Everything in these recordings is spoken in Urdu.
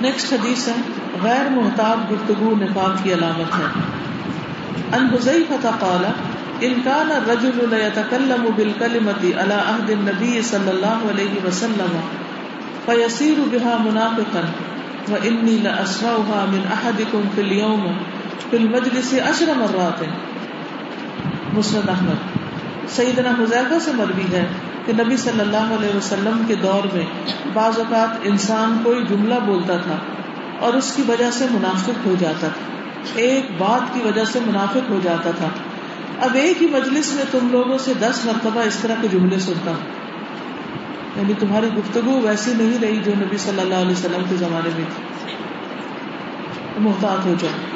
نیکسٹ حدیث ہے، غیر محتاط گفتگو نفاق کی علامت ہے۔ ان حذیفہ قال، ان كان الرجل لا يتكلم بالكلمه على عهد النبي صلى الله عليه وسلم فيصير بها منافقا واني لاسمعها من احدكم في اليوم في المجلس عشر مرات مسند احمد۔ سیدنا حذیفہ سے مروی ہے کہ نبی صلی اللہ علیہ وسلم کے دور میں بعض اوقات انسان کوئی جملہ بولتا تھا اور اس کی وجہ سے منافق ہو جاتا تھا۔ ایک بات کی وجہ سے منافق ہو جاتا تھا۔ اب ایک ہی مجلس میں تم لوگوں سے دس مرتبہ اس طرح کے جملے سنتا ہوں۔ یعنی تمہاری گفتگو ویسی نہیں رہی جو نبی صلی اللہ علیہ وسلم کے زمانے میں تھی۔ محتاط ہو جاؤ۔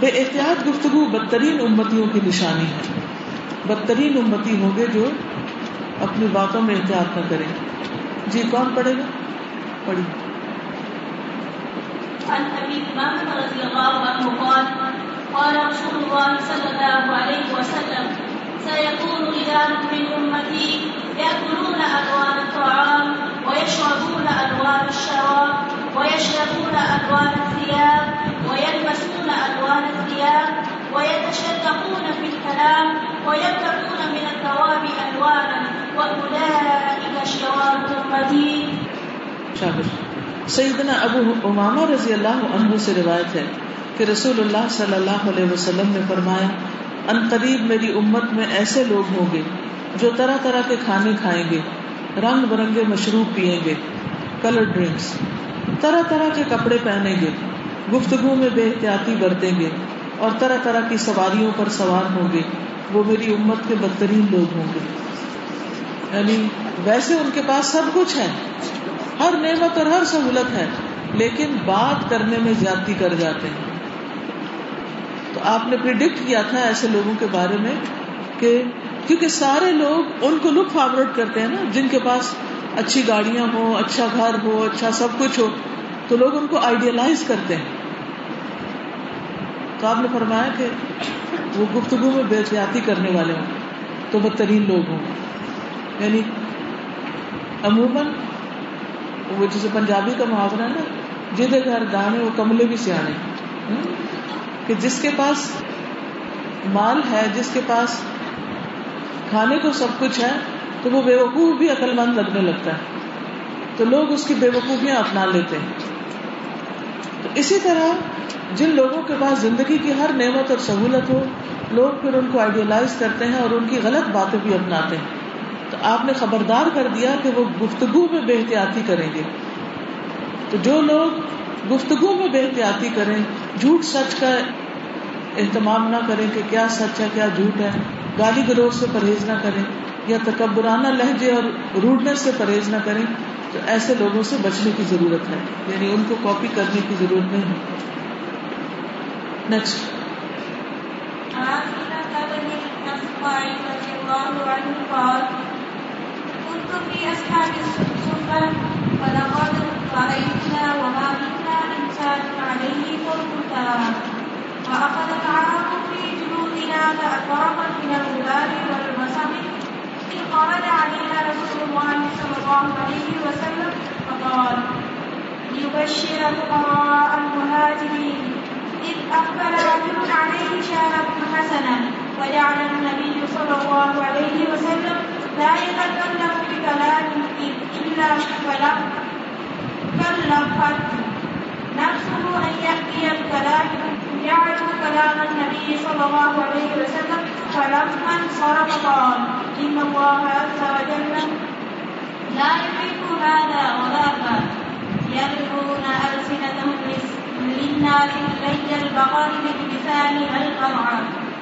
بے احتیاط گفتگو بدترین امتیوں کی نشانی ہے۔ بدترین امتی ہوں گے جو اپنی باتوں میں احتیاط نہ کریں۔ جی کون پڑھے گا؟ پڑھی عن قال رسول الله صلى الله عليه وسلم سيكون رجال من امتي ياكلون الوان الطعام ويشربون الوان الشراب ويشربون الوان الثياب ويلبسون الوان الثياب ويتشدقون في الكلام ويبتغون من الثواب ألوانا وأولئك شرار أمتي شابر سیدنا ابو امامہ رضی اللہ عنہ سے روایت ہے کہ رسول اللہ صلی اللہ علیہ وسلم نے فرمایا، ان قریب میری امت میں ایسے لوگ ہوں گے جو طرح طرح کے کھانے کھائیں گے، رنگ برنگے مشروب پیئیں گے کلر ڈرنکس طرح طرح کے کپڑے پہنیں گے۔ گفتگو میں بے احتیاطی برتیں گے اور طرح طرح کی سواریوں پر سوار ہوں گے۔ وہ میری امت کے بدترین لوگ ہوں گے۔ یعنی ویسے ان کے پاس سب کچھ ہے۔ ہر نعمت اور ہر سہولت ہے، لیکن بات کرنے میں زیادتی کر جاتے ہیں۔ تو آپ نے پرڈکٹ کیا تھا ایسے لوگوں کے بارے میں کہ کیونکہ سارے لوگ ان کو لک فارورڈ کرتے ہیں نا، جن کے پاس اچھی گاڑیاں ہو اچھا گھر ہو اچھا سب کچھ ہو۔ تو لوگ ان کو آئیڈیلائز کرتے ہیں۔ تو آپ نے فرمایا کہ وہ گفتگو میں بے احتیاطی کرنے والے ہوں، تو بدترین لوگ ہوں۔ یعنی عموماً وہ جسے پنجابی کا محاورہ ہے نا جدے گھر گانے وہ کملے بھی سیانے۔ کہ جس کے پاس مال ہے، جس کے پاس کھانے کو سب کچھ ہے، تو وہ بے وقوف بھی عقل مند لگنے لگتا ہے۔ تو لوگ اس کی بے وقوفیاں اپنا لیتے ہیں۔ تو اسی طرح جن لوگوں کے پاس زندگی کی ہر نعمت اور سہولت ہو، لوگ پھر ان کو آئیڈیلائز کرتے ہیں اور ان کی غلط باتیں بھی اپناتے ہیں۔ تو آپ نے خبردار کر دیا کہ وہ گفتگو میں بے احتیاطی کریں گے۔ تو جو لوگ گفتگو میں بے احتیاطی کریں، جھوٹ سچ کا اہتمام نہ کریں کہ کیا سچ ہے، کیا جھوٹ ہے، گالی گروہ سے پرہیز نہ کریں۔ یا تکبرانہ لہجے اور روڈنس سے پرہیز نہ کریں، تو ایسے لوگوں سے بچنے کی ضرورت ہے۔ یعنی ان کو کاپی کرنے کی ضرورت نہیں ہے۔ نیکسٹ كنت في وأخذ العرب في جلودنا فأفرقت من الغبار والوسم إذ علينا رسول الله صلى الله عليه وسلم، فقال ليبشر فقراء المهاجرين. إذ أقبل رجل عليه حسنة وجعل النبي صلى الله عليه وسلم لا يتكلم بكلام إلا ولم كلفت نفسه أن يأتي الكلام كلام النبي صلى الله عليه وسلم، فلما انصرف قال إن الله عز وجل لا يحب هذا ولا ذاك يضربون ألسنتهم للناس كي البقر باللسان القمع.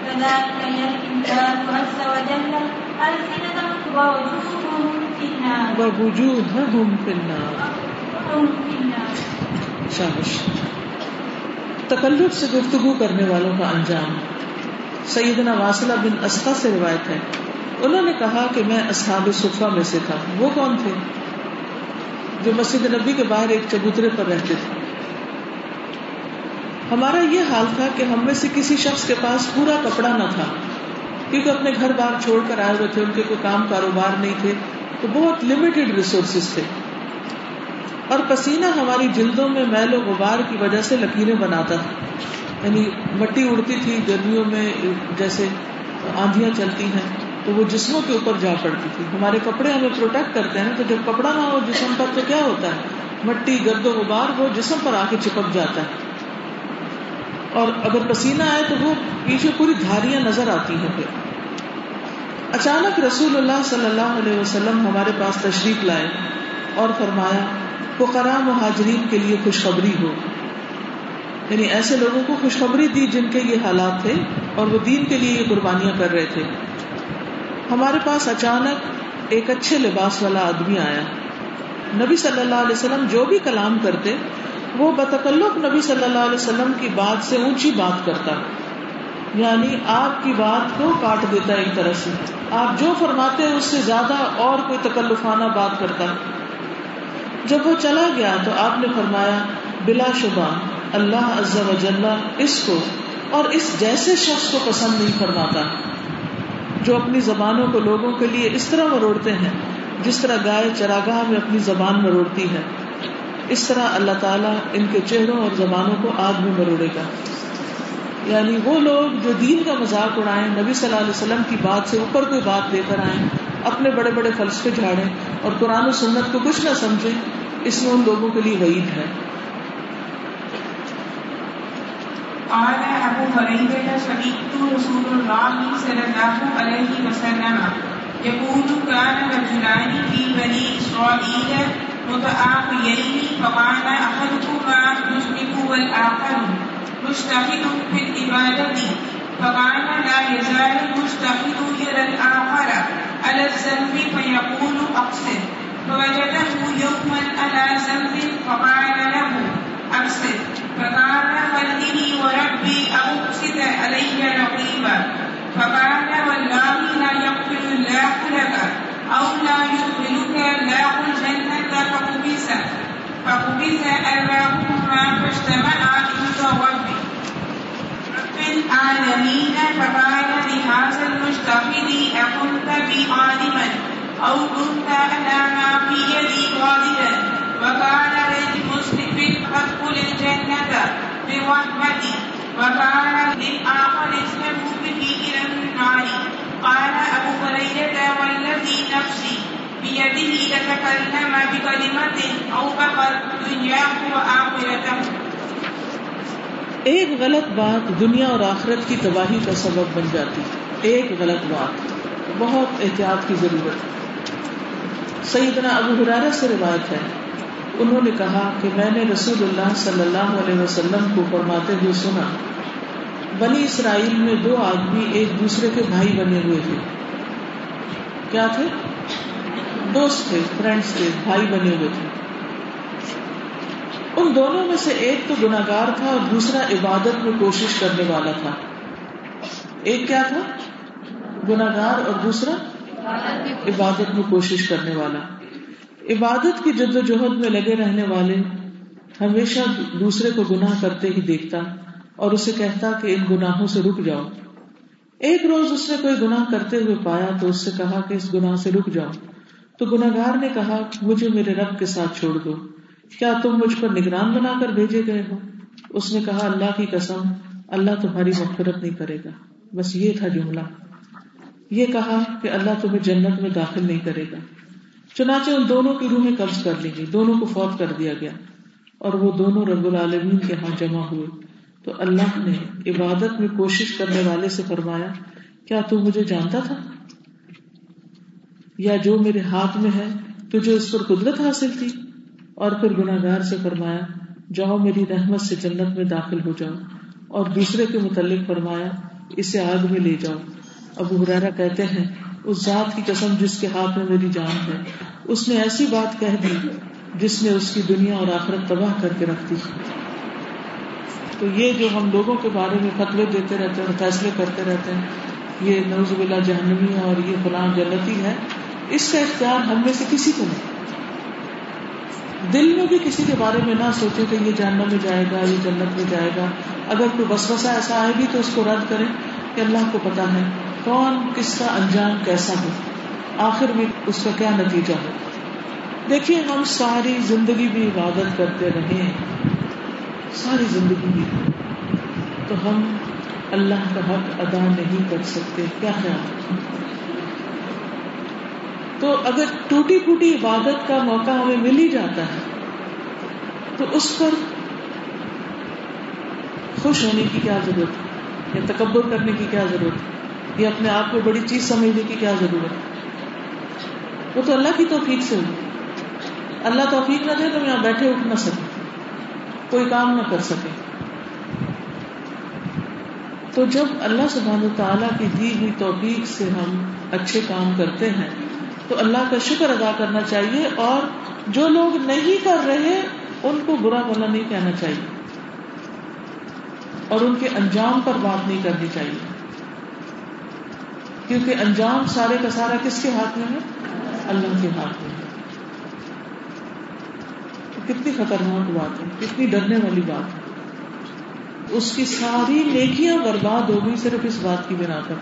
كذلك يلقي الله عز وجل ألسنتهم ووجوههم في النار. ووجوههم في النار. ووجوههم في النار. شابش. تکلف سے گفتگو کرنے والوں کا انجام. سیدنا واصلہ بن اسقا سے روایت ہے. انہوں نے کہا کہ میں اصحاب صفا میں سے تھا۔ وہ کون تھے؟ جو مسجد نبی کے باہر ایک چبوترے پر رہتے تھے۔ ہمارا یہ حال تھا کہ ہم میں سے کسی شخص کے پاس پورا کپڑا نہ تھا۔ کیونکہ اپنے گھر بار چھوڑ کر آئے ہوئے تھے، ان کے کوئی کام کاروبار نہیں تھے، تو بہت لمیٹڈ ریسورسز تھے۔ اور پسینہ ہماری جلدوں میں میل و غبار کی وجہ سے لکیریں بناتا تھا۔ یعنی مٹی اڑتی تھی، گرمیوں میں جیسے آندیاں چلتی ہیں۔ تو وہ جسموں کے اوپر جا پڑتی تھی۔ ہمارے کپڑے ہمیں پروٹیکٹ کرتے ہیں تو جب کپڑا نہ ہو جسم پر تو کیا ہوتا ہے؟ مٹی، گرد و غبار، وہ جسم پر آ کے چپک جاتا ہے۔ اور اگر پسینہ آئے تو وہ پیچھے پوری دھاریاں نظر آتی ہیں پھر۔ اچانک رسول اللہ صلی اللہ علیہ وسلم ہمارے پاس تشریف لائے اور فرمایا، فقراء مہاجرین کے لیے خوشخبری ہو۔ یعنی ایسے لوگوں کو خوشخبری دی جن کے یہ حالات تھے اور وہ دین کے لیے یہ قربانیاں کر رہے تھے۔ ہمارے پاس اچانک ایک اچھے لباس والا آدمی آیا۔ نبی صلی اللہ علیہ وسلم جو بھی کلام کرتے، وہ بتکلق نبی صلی اللہ علیہ وسلم کی بات سے اونچی بات کرتا۔ یعنی آپ کی بات کو کاٹ دیتا ایک طرح سے۔ آپ جو فرماتے، اس سے زیادہ اور کوئی تکلفانہ بات کرتا۔ جب وہ چلا گیا تو آپ نے فرمایا، بلا شبہ، اللہ عز و جل اس کو اور اس جیسے شخص کو پسند نہیں فرماتا۔ جو اپنی زبانوں کو لوگوں کے لیے اس طرح مروڑتے ہیں، جس طرح گائے چراگاہ میں اپنی زبان مروڑتی ہے۔ اس طرح اللہ تعالیٰ ان کے چہروں اور زبانوں کو آگ میں مروڑے گا۔ یعنی وہ لوگ جو دین کا مذاق اڑائیں، نبی صلی اللہ علیہ وسلم کی بات سے اوپر کوئی بات لے کر آئیں، اپنے بڑے بڑے فلسفے جھاڑیں اور قرآن و سنت کو کچھ نہ سمجھیں، اس میں ان لوگوں کے لیے وعید ہے۔ قال أبو هريرة سمعت رسول الله صلى الله عليه وسلم يقول كان رجلان في بني إسرائيل متآخيين فقال أحدهما يشرك والآخر مجتهد في العبادة فقال لا يزال المجتهد يرى الآخر على الذنب فيقول أقصد فوجده يوما على ذنب فقال له أقصد فقال خلقني وربي أقصد علي رقيبا. فقال والله لا يغفر الله لك أو لا يدخلك الله الجنة فقبس. فقبس أرواحهما فاجتمع عند ربي رب العالمين فقال لهذا المجتهد أكنت بي عالما أو كنت على ما في يدي قادرا وقال للمسلم ادخل الجنة برحمتي وقال للآخر اذهبوا به إلى النار قال أبو هريرة والذي نفسي بيده لتكلم بكلمة أو بقت دنياه وآخرته ایک غلط بات دنیا اور آخرت کی تباہی کا سبب بن جاتی ایک غلط بات۔ بہت احتیاط کی ضرورت۔ سیدنا ابو حرارہ سے روایت ہے۔ انہوں نے کہا کہ میں نے رسول اللہ صلی اللہ علیہ وسلم کو فرماتے ہوئے سنا، بنی اسرائیل میں دو آدمی ایک دوسرے کے بھائی بنے ہوئے تھے۔ کیا تھے؟ دوست تھے فرینڈس تھے، بھائی بنے ہوئے تھے۔ ان دونوں میں سے ایک تو گناگار تھا اور دوسرا عبادت میں کوشش کرنے والا تھا۔ ایک کیا تھا؟ گناگار اور دوسرا عبادت میں کوشش کرنے والا۔ عبادت کی جد و جہد میں لگے رہنے والے ہمیشہ دوسرے کو گناہ کرتے ہی دیکھتا اور اسے کہتا کہ ان گناہوں سے رک جاؤ۔ ایک روز اس نے کوئی گناہ کرتے ہوئے پایا تو اس سے کہا کہ اس گناہ سے رک جاؤ۔ تو گناگار نے کہا، مجھے میرے رب کے ساتھ چھوڑ دو۔ کیا تم مجھ پر نگران بنا کر بھیجے گئے ہو؟ اس نے کہا، اللہ کی قسم، اللہ تمہاری مغفرت نہیں کرے گا۔ بس یہ تھا جملہ۔ یہ کہا کہ اللہ تمہیں جنت میں داخل نہیں کرے گا۔ چنانچہ ان دونوں کی روحیں قبض کر لی گئی دونوں کو فوت کر دیا گیا اور وہ دونوں رب العالمین کے ہاں جمع ہوئے۔ تو اللہ نے عبادت میں کوشش کرنے والے سے فرمایا، کیا تو مجھے جانتا تھا؟ یا جو میرے ہاتھ میں ہے، تجھے اس پر قدرت حاصل تھی؟ اور پھر گناگار سے فرمایا، جاؤ میری رحمت سے جنت میں داخل ہو جاؤ۔ اور دوسرے کے متعلق فرمایا، اسے آگ میں لے جاؤ۔ ابو حرارا کہتے ہیں اس ذات کی قسم جس کے ہاتھ میں میری جان ہے۔ اس نے ایسی بات کہہ دی جس نے اس کی دنیا اور آخرت تباہ کر کے رکھ دی۔ تو یہ جو ہم لوگوں کے بارے میں فتوے دیتے رہتے ہیں فیصلے کرتے رہتے ہیں، یہ نوز بلا جہنمی ہے اور یہ فلاں جنتی ہے۔ اس کا اختیار ہم میں سے کسی کو نہیں۔ دل میں بھی کسی کے بارے میں نہ سوچے کہ یہ جاننا میں جائے گا، یہ جنت میں جائے گا۔ اگر کوئی بس بسا ایسا آئے گی تو اس کو رد کریں۔ کہ اللہ کو پتا ہے کون کس کا انجام کیسا ہو۔ آخر میں اس کا کیا نتیجہ ہو۔ دیکھیے ہم ساری زندگی بھی عبادت کرتے رہے ہیں۔ ساری زندگی بھی۔ تو ہم اللہ کا حق ادا نہیں کر سکتے۔ کیا خیال تو اگر ٹوٹی پھوٹی عبادت کا موقع ہمیں مل ہی جاتا ہے، تو اس پر خوش ہونے کی کیا ضرورت ہے؟ یا تکبر کرنے کی کیا ضرورت ہے؟ یا اپنے آپ کو بڑی چیز سمجھنے کی کیا ضرورت ہے؟ وہ تو اللہ کی توفیق سے ہوئی۔ اللہ توفیق نہ دے تو یہاں بیٹھے اٹھ نہ سکے۔ کوئی کام نہ کر سکے۔ تو جب اللہ سبحانہ تعالیٰ کی دی ہوئی توفیق سے ہم اچھے کام کرتے ہیں، تو اللہ کا شکر ادا کرنا چاہیے اور جو لوگ نہیں کر رہے، ان کو برا بلا نہیں کہنا چاہیے۔ اور ان کے انجام پر بات نہیں کرنی چاہیے۔ کیونکہ انجام سارے کا سارا کس کے ہاتھ میں ہے؟ اللہ کے ہاتھ میں۔ کتنی خطرناک بات ہے، کتنی ڈرنے والی بات ہے۔ اس کی ساری نیکیاں برباد ہو گئی صرف اس بات کی بنا پر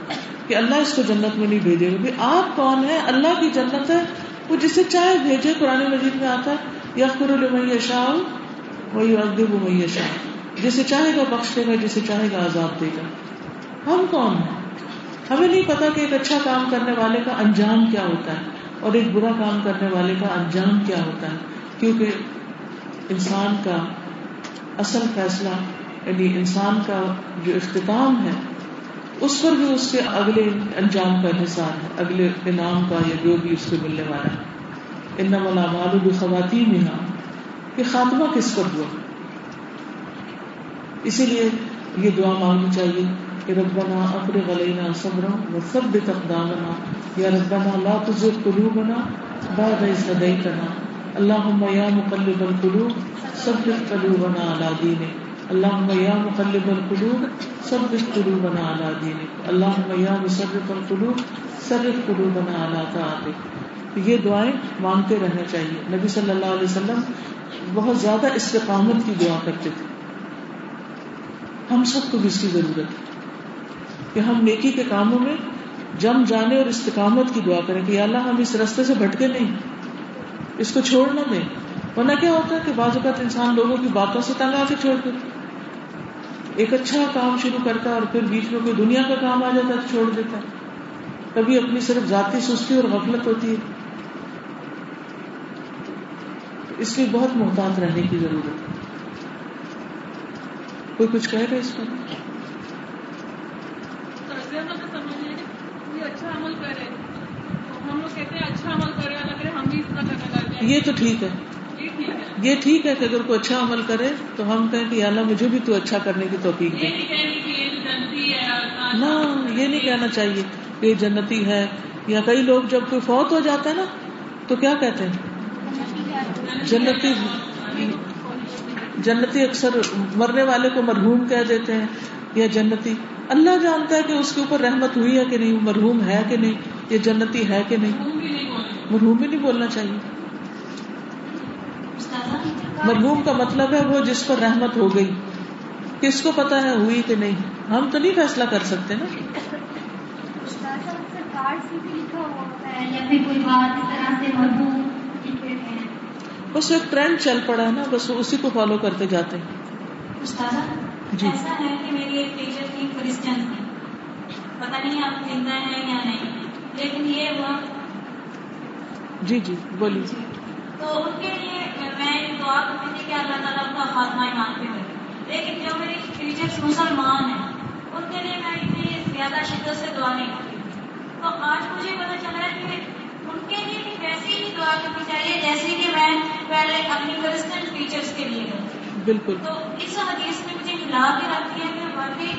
کہ اللہ اس کو جنت میں نہیں بھیجے گا۔ آپ کون ہے اللہ کی جنت ہے۔ وہ جسے چاہے بھیجے، قرآن مجید میں آتا ہے یا قرآن شاہ وہی ادب وہ شاہ جسے چاہے گا بخش دے گا، جسے چاہے گا آزاد دے گا۔ ہم کون ہیں؟ ہمیں نہیں پتا کہ ایک اچھا کام کرنے والے کا انجام کیا ہوتا ہے اور ایک برا کام کرنے والے کا انجام کیا ہوتا ہے۔ کیونکہ انسان کا اصل فیصلہ یعنی انسان کا جو اختتام ہے، اس پر بھی اس کے اگلے انجام کا انحصار ہے، اگلے انعام کا یا جو بھی اس کو ملنے والا ہے۔ ان والا معلوم خواتین کہ خاتمہ کس پر ہوا؟ اسی لیے یہ دعا مانگنی چاہیے کہ ربنا اپر غلینا صبر و سب تقدامنا یا ربنا لا تزغ قلوبنا بعد إذ هديتنا اللهم يا مقلب القلوب ثبت قلوبنا على دينك اللهم يا مقلب القلوب ثبت قلوبنا على دينك اللهم يا مصرف القلوب صرف قلوبنا على طاعتك یہ دعائیں مانگتے رہنا چاہیے۔ نبی صلی اللہ علیہ وسلم بہت زیادہ استقامت کی دعا کرتے تھے۔ ہم سب کو بھی اس کی ضرورت ہے کہ ہم نیکی کے کاموں میں جم جانے اور استقامت کی دعا کریں کہ اللہ ہم اس رستے سے بھٹکے نہیں، اس کو چھوڑ نہ دیں۔ ورنہ کیا ہوتا ہے کہ بعض اوقات انسان لوگوں کی باتوں سے تنگ آ کے چھوڑ دے ایک اچھا کام شروع کرتا ہے اور پھر بیچ میں کوئی دنیا کا کام آ جاتا ہے تو چھوڑ دیتا ہے۔ کبھی اپنی صرف ذاتی سستی اور غفلت ہوتی ہے۔ اس لیے بہت محتاط رہنے کی ضرورت ہے۔ کوئی کچھ کہے گا اس پر؟ یہ تو ٹھیک ہے۔ یہ ٹھیک ہے۔ کہ اگر کوئی اچھا عمل کرے تو ہم کہیں کہ اللہ مجھے بھی تو اچھا کرنے کی توفیق دے۔ نہ یہ نہیں کہنا چاہیے کہ یہ جنتی ہے۔ یا کئی لوگ جب کوئی فوت ہو جاتا ہے نا تو کیا کہتے ہیں؟ جنتی جنتی اکثر مرنے والے کو مرحوم کہہ دیتے ہیں یا جنتی۔ اللہ جانتا ہے کہ اس کے اوپر رحمت ہوئی ہے کہ نہیں مرحوم ہے کہ نہیں یہ جنتی ہے کہ نہیں۔ مرحوم بھی نہیں بولنا۔ چاہیے۔ مرحوم کا مطلب ہے وہ جس پر رحمت ہو گئی۔ کس کو پتا ہے ہوئی کہ نہیں؟ ہم تو نہیں فیصلہ کر سکتے نا۔ بس ایک ٹرینڈ چل پڑا ہے نا بس اسی کو فالو کرتے جاتے ہیں۔ جی۔ ایسا ہے کہ میری ایک ٹیچر تھی کرسچن تھی۔ پتا نہیں آپ زندہ ہے یا نہیں لیکن یہ جی جی بولیے۔ تو ان کے لیے میں دعا کرتی تھی کہ اللہ تعالیٰ کا خاتمہ مانگتے ہوئے لیکن جو میری ٹیچرس مسلمان ہیں ان کے لیے میں اتنی زیادہ شدت سے دعا نہیں کرتی۔ تو آج مجھے پتا چلا ہے کہ ان کے لیے بھی ویسی ہی دعا کرنی چاہیے جیسے کہ میں پہلے اپنی کرسچن ٹیچرس کے لیے بالکل۔ تو اس حدیث نے مجھے ہلا کے رکھ دیا کہ واقعی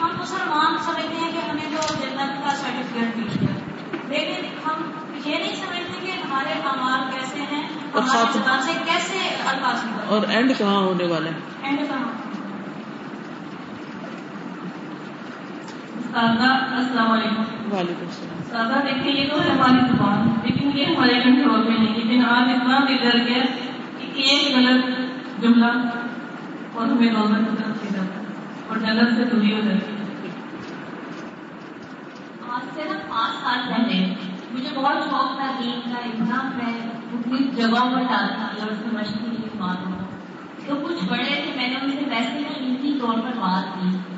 ہم مسلمان سمجھتے ہیں کہ ہمیں تو جنت کا سرٹیفکیٹ مل گیا۔ لیکن ہم یہ نہیں سمجھتے کہ ہمارے اعمال کیسے ہیں ہماری زبان سے کیسے الفاظ اور اینڈ کہاں ہونے والا ہے اینڈ کہاں السلام علیکم۔ وعلیکم السلام۔ سادہ دیکھیں یہ تو ہے ہماری زبان لیکن یہ ہمارے کنٹرول میں نہیں لیکن آج اتنا دل ڈر گیا کہ ایک غلط جملہ اور ہمیں روزہ کی طرف سے جاتا ہے اور جنت سے دوری ہو جاتی ہے آج سے نا پانچ سال پہلے مجھے بہت شوق تھا دین کا اتنا میں مختلف جگہوں پر ڈالتی تھی اور سمجھتی تو کچھ بڑے تھے میں نے ان سے ویسے ہی طور پر بات کی۔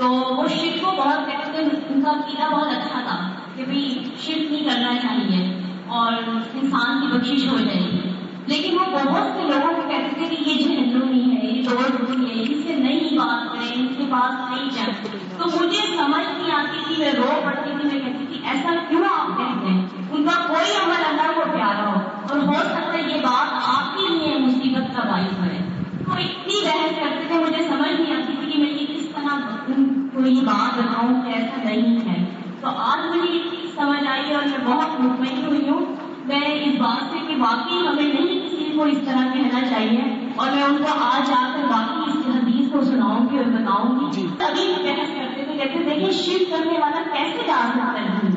تو وہ شرک کو بہت کہتے تھے ان کا عقیدہ بہت اچھا تھا کہ بھائی شرک نہیں کرنا چاہیے اور انسان کی بخشش ہو جائے گی۔ لیکن وہ بہت سے لوگوں کو کہتے تھے کہ یہ جہنم نہیں ہے، یہ دور ہے اس سے نہیں بات کریں، ان کے پاس نہیں جائیں تو مجھے سمجھ نہیں آتی تھی، میں رو پڑتی تھی، میں کہتی تھی، ایسا کیوں آپ کہتے ہیں ان کا کوئی عمل اللہ کو پیارا ہو اور ہو سکتا ہے یہ بات آپ کے لیے مصیبت کا باعث بنے تو اتنی بحث کرتے تھے مجھے سمجھ نہیں آتی تھی کہ میں یہ کس طرح ان کو یہ بات بتاؤں کہ ایسا نہیں ہے تو آج مجھے یہ چیز سمجھ آئی اور میں بہت مطمئن ہوئی ہوں میں اس بات سے کہ واقعی ہمیں نہیں کسی کو اس طرح کہنا چاہیے اور میں ان کو آج آ کر واقعی اس حدیث کو سناؤں گی اور بتاؤں گی۔ جی۔ ابھی بحث کرتے تھے کہتے دیکھیں شرک کرنے والا کیسے جا سکتا ہے؟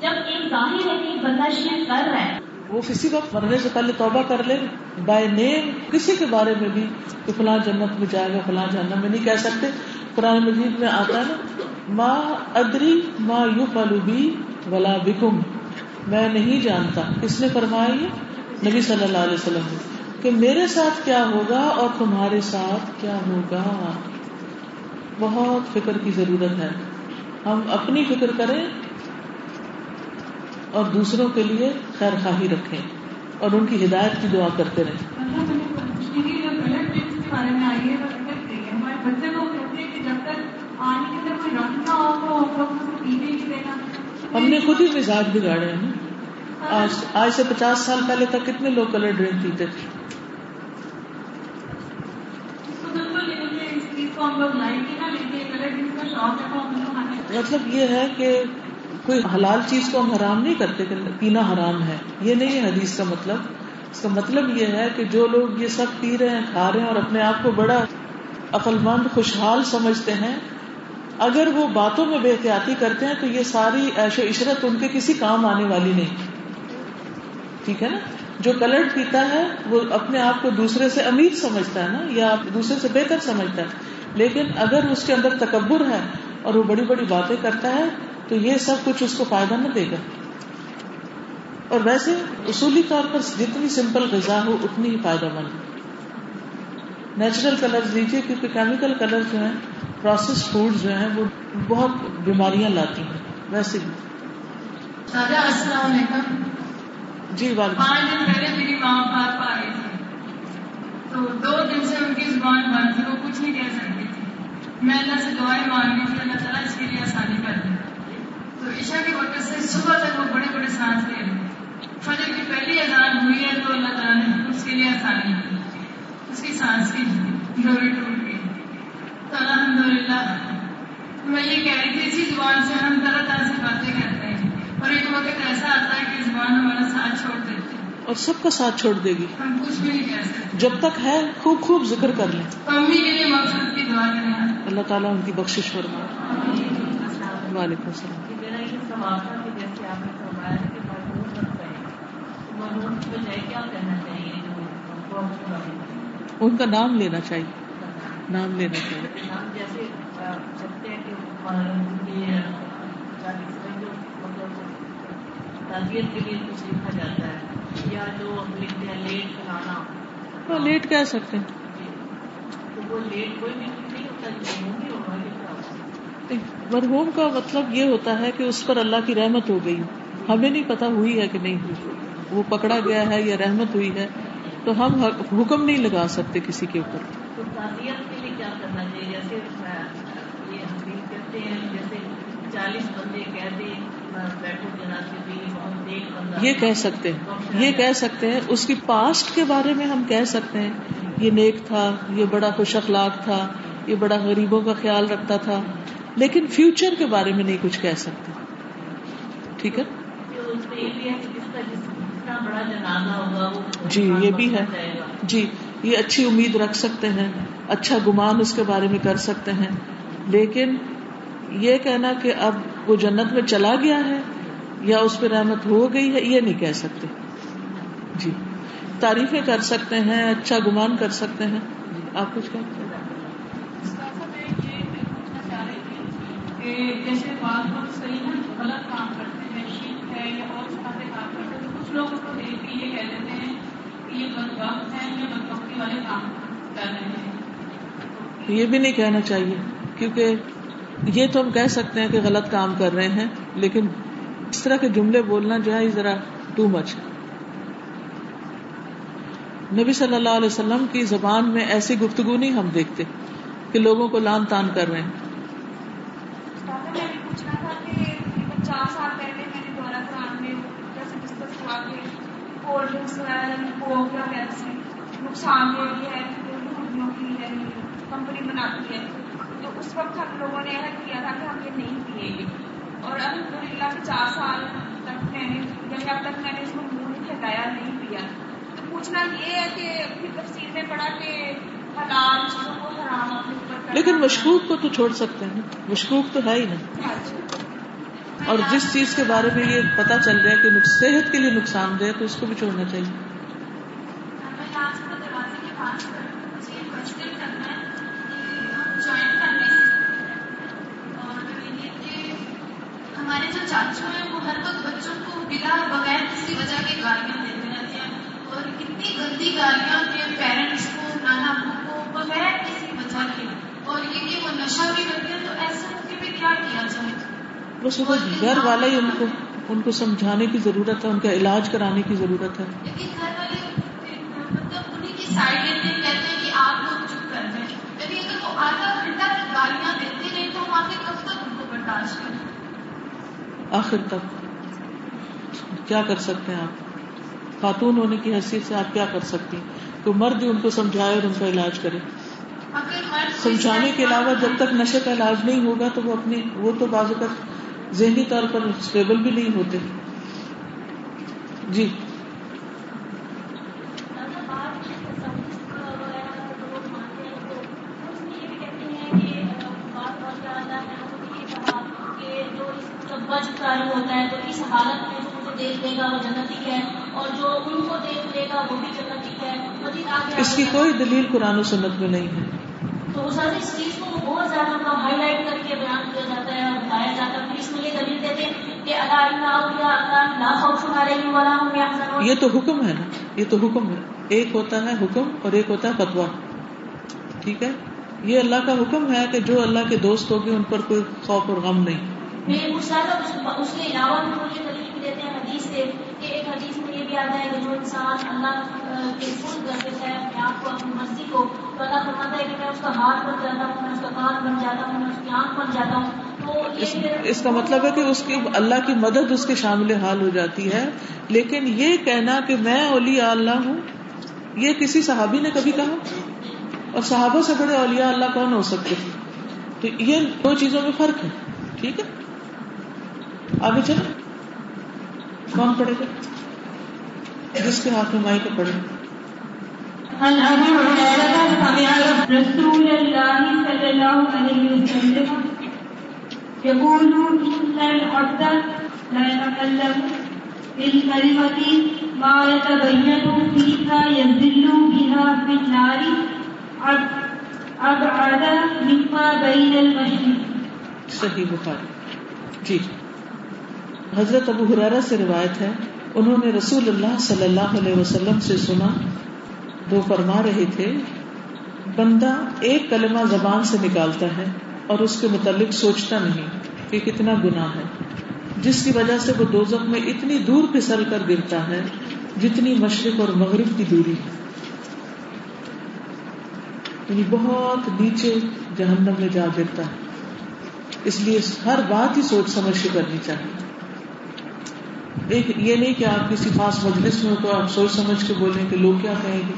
جب ایک ظاہر ہے کہ ایک بندہ شرک کر رہا ہے۔ وہ کسی وقت مرنے سے پہلے توبہ کر لے بائی نیم کسی کے بارے میں بھی کہ فلاں جنت میں جائے گا فلاں جنت میں نہیں کہہ سکتے۔ قرآن مجید میں آتا ہے نا ماں ادری ماں یو فلوبی ولا بکم میں نہیں جانتا۔ کس نے فرمایا یہ نبی صلی اللہ علیہ وسلم، کہ میرے ساتھ کیا ہوگا اور تمہارے ساتھ کیا ہوگا؟ بہت فکر کی ضرورت ہے۔ ہم اپنی فکر کریں اور دوسروں کے لیے خیر خواہی رکھیں اور ان کی ہدایت کی دعا کرتے رہیں۔ بارے میں آئی ہمارے بچے لوگ کہتے ہیں کہ جب تک آنے کے اندر کوئی رنگ نہ ہو، تو ہم لوگ پینے نہیں دینا۔ ہم نے خود ہی مزاج بگاڑے ہیں نا۔ آج آج سے پچاس سال پہلے تک کتنے لوگ کلر ڈرنک پیتے تھے؟ مطلب یہ ہے کہ کوئی حلال چیز کو ہم حرام نہیں کرتے کہ پینا حرام ہے۔ یہ نہیں ہے حدیث کا مطلب۔ اس کا مطلب یہ ہے کہ جو لوگ یہ سب پی رہے ہیں، کھا رہے ہیں اور اپنے آپ کو بڑا عقل مند خوشحال سمجھتے ہیں اگر وہ باتوں میں بے احتیاطی کرتے ہیں تو یہ ساری عیش و عشرت ان کے کسی کام آنے والی نہیں۔ ٹھیک ہے نا؟ جو کلر پیتا ہے، وہ اپنے آپ کو دوسرے سے امیر سمجھتا ہے نا، یا دوسرے سے بہتر سمجھتا ہے۔ لیکن اگر اس کے اندر تکبر ہے اور وہ بڑی بڑی باتیں کرتا ہے، تو یہ سب کچھ اس کو فائدہ نہ دے گا۔ اور ویسے اصولی طور پر جتنی سمپل غذا ہو، اتنی ہی فائدہ مند۔ نیچرل کلر لیجیے کیونکہ کیمیکل کلر جو ہیں پروسیس فوڈ جو ہیں وہ بہت بیماریاں لاتی ہیں ویسے بھی۔ السلام علیکم۔ جی والد پانچ دن پہلے میری ماں بات پا رہی تھی۔ تو دو دن سے ان کی زبان بند تھی وہ کچھ نہیں کہہ سکتی تھی۔ میں اللہ سے دعائیں مانگی تھی اللہ تعالیٰ اس کے لیے آسانی کر دے تو عشا کے وقت سے صبح تک وہ بڑے بڑے سانس لے رہے فجر کی پہلی اذان ہوئی ہے تو اللہ تعالیٰ نے اس کے لیے آسانی کی۔ اس کی سانس کی۔ ڈوری ٹوٹ الحمد للہ میں یہ کہہ رہی تھی اسی زبان سے ہم طرح طرح سے باتیں کرتے ہیں۔ اور ایک وقت ایسا آتا ہے کہ زبان ہمارا ساتھ چھوڑ دیتی اور سب کا ساتھ چھوڑ دے گی۔ ہم کچھ بھی نہیں کہہ سکتے۔ جب تک ہے خوب خوب ذکر کر لیں۔ امی کے لیے مقصد کی دعا کریں۔ اللہ تعالیٰ ان کی بخشش فرمائے۔ وعلیکم السلام۔ کہ میرا یہ سوال تھا کہ جیسے آپ نے فرمایا کہ کی بجائے کیا کہنا چاہیے؟ ان کا نام لینا چاہیے۔ نام لینا چاہیے مطلب تعزیت کے لیے کچھ لکھا جاتا ہے یا جو ہم لکھتے ہیں لیٹ کھلانا ہاں لیٹ کہہ سکتے ہیں۔ تو وہ لیٹ کوئی نہیں ہوتا ہے۔ مرحوم کا مطلب یہ ہوتا ہے کہ اس پر اللہ کی رحمت ہو گئی۔ ہمیں نہیں پتا ہوئی ہے کہ نہیں ہوئی۔ وہ پکڑا گیا ہے یا رحمت ہوئی ہے تو ہم حکم نہیں لگا سکتے کسی کے اوپر۔ جیسے یہ ہم کہتے ہیں جیسے چالیس بندے بیٹھو جناب بہت بندہ یہ کہہ سکتے ہیں یہ کہہ سکتے ہیں اس کی پاسٹ کے بارے میں ہم کہہ سکتے ہیں یہ نیک تھا یہ بڑا خوش اخلاق تھا یہ بڑا غریبوں کا خیال رکھتا تھا لیکن فیوچر کے بارے میں نہیں کچھ کہہ سکتے۔ ٹھیک ہے؟ جی یہ بھی ہے۔ جی یہ اچھی امید رکھ سکتے ہیں۔ اچھا گمان اس کے بارے میں کر سکتے ہیں۔ لیکن یہ کہنا کہ اب وہ جنت میں چلا گیا ہے یا اس پہ رحمت ہو گئی ہے، یہ نہیں کہہ سکتے۔ جی۔ تعریفیں کر سکتے ہیں اچھا گمان کر سکتے ہیں۔ آپ کچھ کہتے ہیں؟ جیسے بعض لوگ صحیح نا غلط کام کرتے ہیں شیت ہے یا اور سارے کام کرتے ہیں، تو کچھ لوگ اس کو دیکھ کے یہ کہہ دیتے ہیں کہ یہ بد وقت ہے یہ بد والے کام کر رہے ہیں۔ یہ بھی نہیں کہنا چاہیے، کیونکہ یہ تو ہم کہہ سکتے ہیں کہ غلط کام کر رہے ہیں، لیکن اس طرح کے جملے بولنا جو ہے ذرا ٹو مچ ہے۔ نبی صلی اللہ علیہ وسلم کی زبان میں ایسی گفتگو نہیں ہم دیکھتے کہ لوگوں کو لان تان کر رہے ہیں۔ نقصان رہی ہے۔ کمپنی بناتی ہے۔ تو اس وقت ہم لوگوں نے عہد کیا تھا کہ ہم یہ نہیں پیئیں گے۔ اور الحمد للہ کہ چار سال تک میں نے یعنی اب تک میں نے اس کو منہ نہیں ہٹایا نہیں پیا۔ تو پوچھنا یہ ہے کہ پھر تفصیل میں پڑا کہ حلال چیزوں کو حرام اپنے اوپر لیکن مشکوک کو تو چھوڑ سکتے ہیں۔ نا مشکوک تو ہے ہی نا ہاں جی۔ اور جس چیز کے بارے میں یہ پتا چل رہا ہے کہ صحت کے لیے نقصان دہ ہے تو اس کو بھی چھوڑنا چاہیے میں آج کو دروازے کے پاس پر مجھے یہ کوشچن کرنا ہے کہ ہم جوائن کر رہے ہیں اور یہ کہ ہمارے جو چاچو ہیں وہ ہر وقت بچوں کو بلا بغیر کسی وجہ کے گالیاں دیتے رہتے ہیں اور کتنی گندی گالیاں کہ پیرنٹس کو نانا ابو کو بغیر کسی وجہ کے اور یہ کہ وہ نشہ بھی کرتے ہیں تو ایسے موقع پہ کیا کیا جائے بس وہ گھر والا ہی ان کو ان کو سمجھانے کی ضرورت ہے ان کا علاج کرانے کی ضرورت ہے۔ مطلب کریں؟ آخر تک۔ کیا کر سکتے ہیں آپ؟ خاتون ہونے کی حیثیت سے آپ کیا کر سکتی ہیں؟ تو مرد ان کو سمجھائے اور ان کا علاج کرے۔ سمجھانے کے علاوہ جب تک نشے کا علاج نہیں ہوگا تو وہ اپنی وہ تو بعض اوقات ذہنی طور پر اسٹیبل بھی نہیں ہوتے۔ جی۔ بچ کر ہوتا ہے تو اس حالت میں جو مجھے دیکھ لے گا وہ جنتی ہے اور جو ان کو دیکھ لے گا وہ بھی جنتی ہے۔ مزید آگے اس کی کوئی دلیل قرآن و سنت میں نہیں ہے۔ تو اس حد اس چیز کو بہت زیادہ ہائی لائٹ کر کے بیان کیا جاتا ہے اور بتایا جاتا ہے۔ پھر اس میں یہ دلیل دیتے ہیں کہ اللہ یہ تو حکم ہے نا۔ یہ تو حکم ہے۔ ایک ہوتا ہے حکم اور ایک ہوتا ہے فتوا ٹھیک ہے؟ یہ اللہ کا حکم ہے کہ جو اللہ کے دوست ہوگے ان پر کوئی خوف اور غم نہیں۔ اس کے علاوہ بھی وہ یہ دلیل بھی دیتے ہیں حدیث سے کہ ایک حدیث میں یہ بھی آتا ہے کہ جو انسان اللہ کے فل کر دیتا ہے اپنے آپ کو اپنی مرضی کو تو اللہ فرماتا ہے کہ میں اس کا ہاتھ بن جاتا ہوں میں اس کا کان بن جاتا ہوں میں اس کی آنکھ بن جاتا ہوں۔ اس, اس کا مطلب ہے کہ اس کی اللہ کی مدد اس کے شامل حال ہو جاتی ہے۔ لیکن یہ کہنا کہ میں اولیاء اللہ ہوں یہ کسی صحابی نے کبھی کہا؟ اور صحابہ سے بڑے اولیاء اللہ کون ہو سکتے؟ تو یہ دو چیزوں میں فرق ہے ٹھیک ہے؟ آگے چلیں۔ کون پڑھے گا؟ جس کے ہاتھ میں مائی کو پڑھے عن ابي هريره سمع رسول الله صلى الله عليه وسلم يقول ان العبد لا يتكلم بالكلمه ما يتبين فيها يذل بها في النار ابعد مما بين المشرق صحیح بخاری جی حضرت ابو حرارہ سے روایت ہے انہوں نے رسول اللہ صلی اللہ علیہ وسلم سے سنا، وہ فرما رہے تھے، بندہ ایک کلمہ زبان سے نکالتا ہے اور اس کے متعلق سوچتا نہیں کہ کتنا گناہ ہے۔ جس کی وجہ سے وہ دوزخ میں اتنی دور پھسل کر گرتا ہے، جتنی مشرق اور مغرب کی دوری ہے۔ یعنی بہت نیچے جہنم میں جا گرتا ہے۔ اس لیے ہر بات ہی سوچ سمجھ کے کرنی چاہیے۔ یہ نہیں کہ آپ کسی خاص مجلس میں ہو تو آپ سوچ سمجھ کے بولیں کہ لوگ کیا کہیں گے۔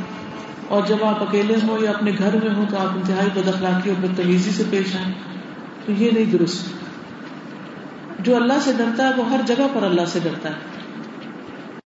اور جب آپ اکیلے ہوں یا اپنے گھر میں ہوں تو آپ انتہائی بد اخلاقی اور بدتمیزی سے پیش آئیں۔ تو یہ نہیں درست۔ جو اللہ سے ڈرتا ہے وہ ہر جگہ پر اللہ سے ڈرتا ہے۔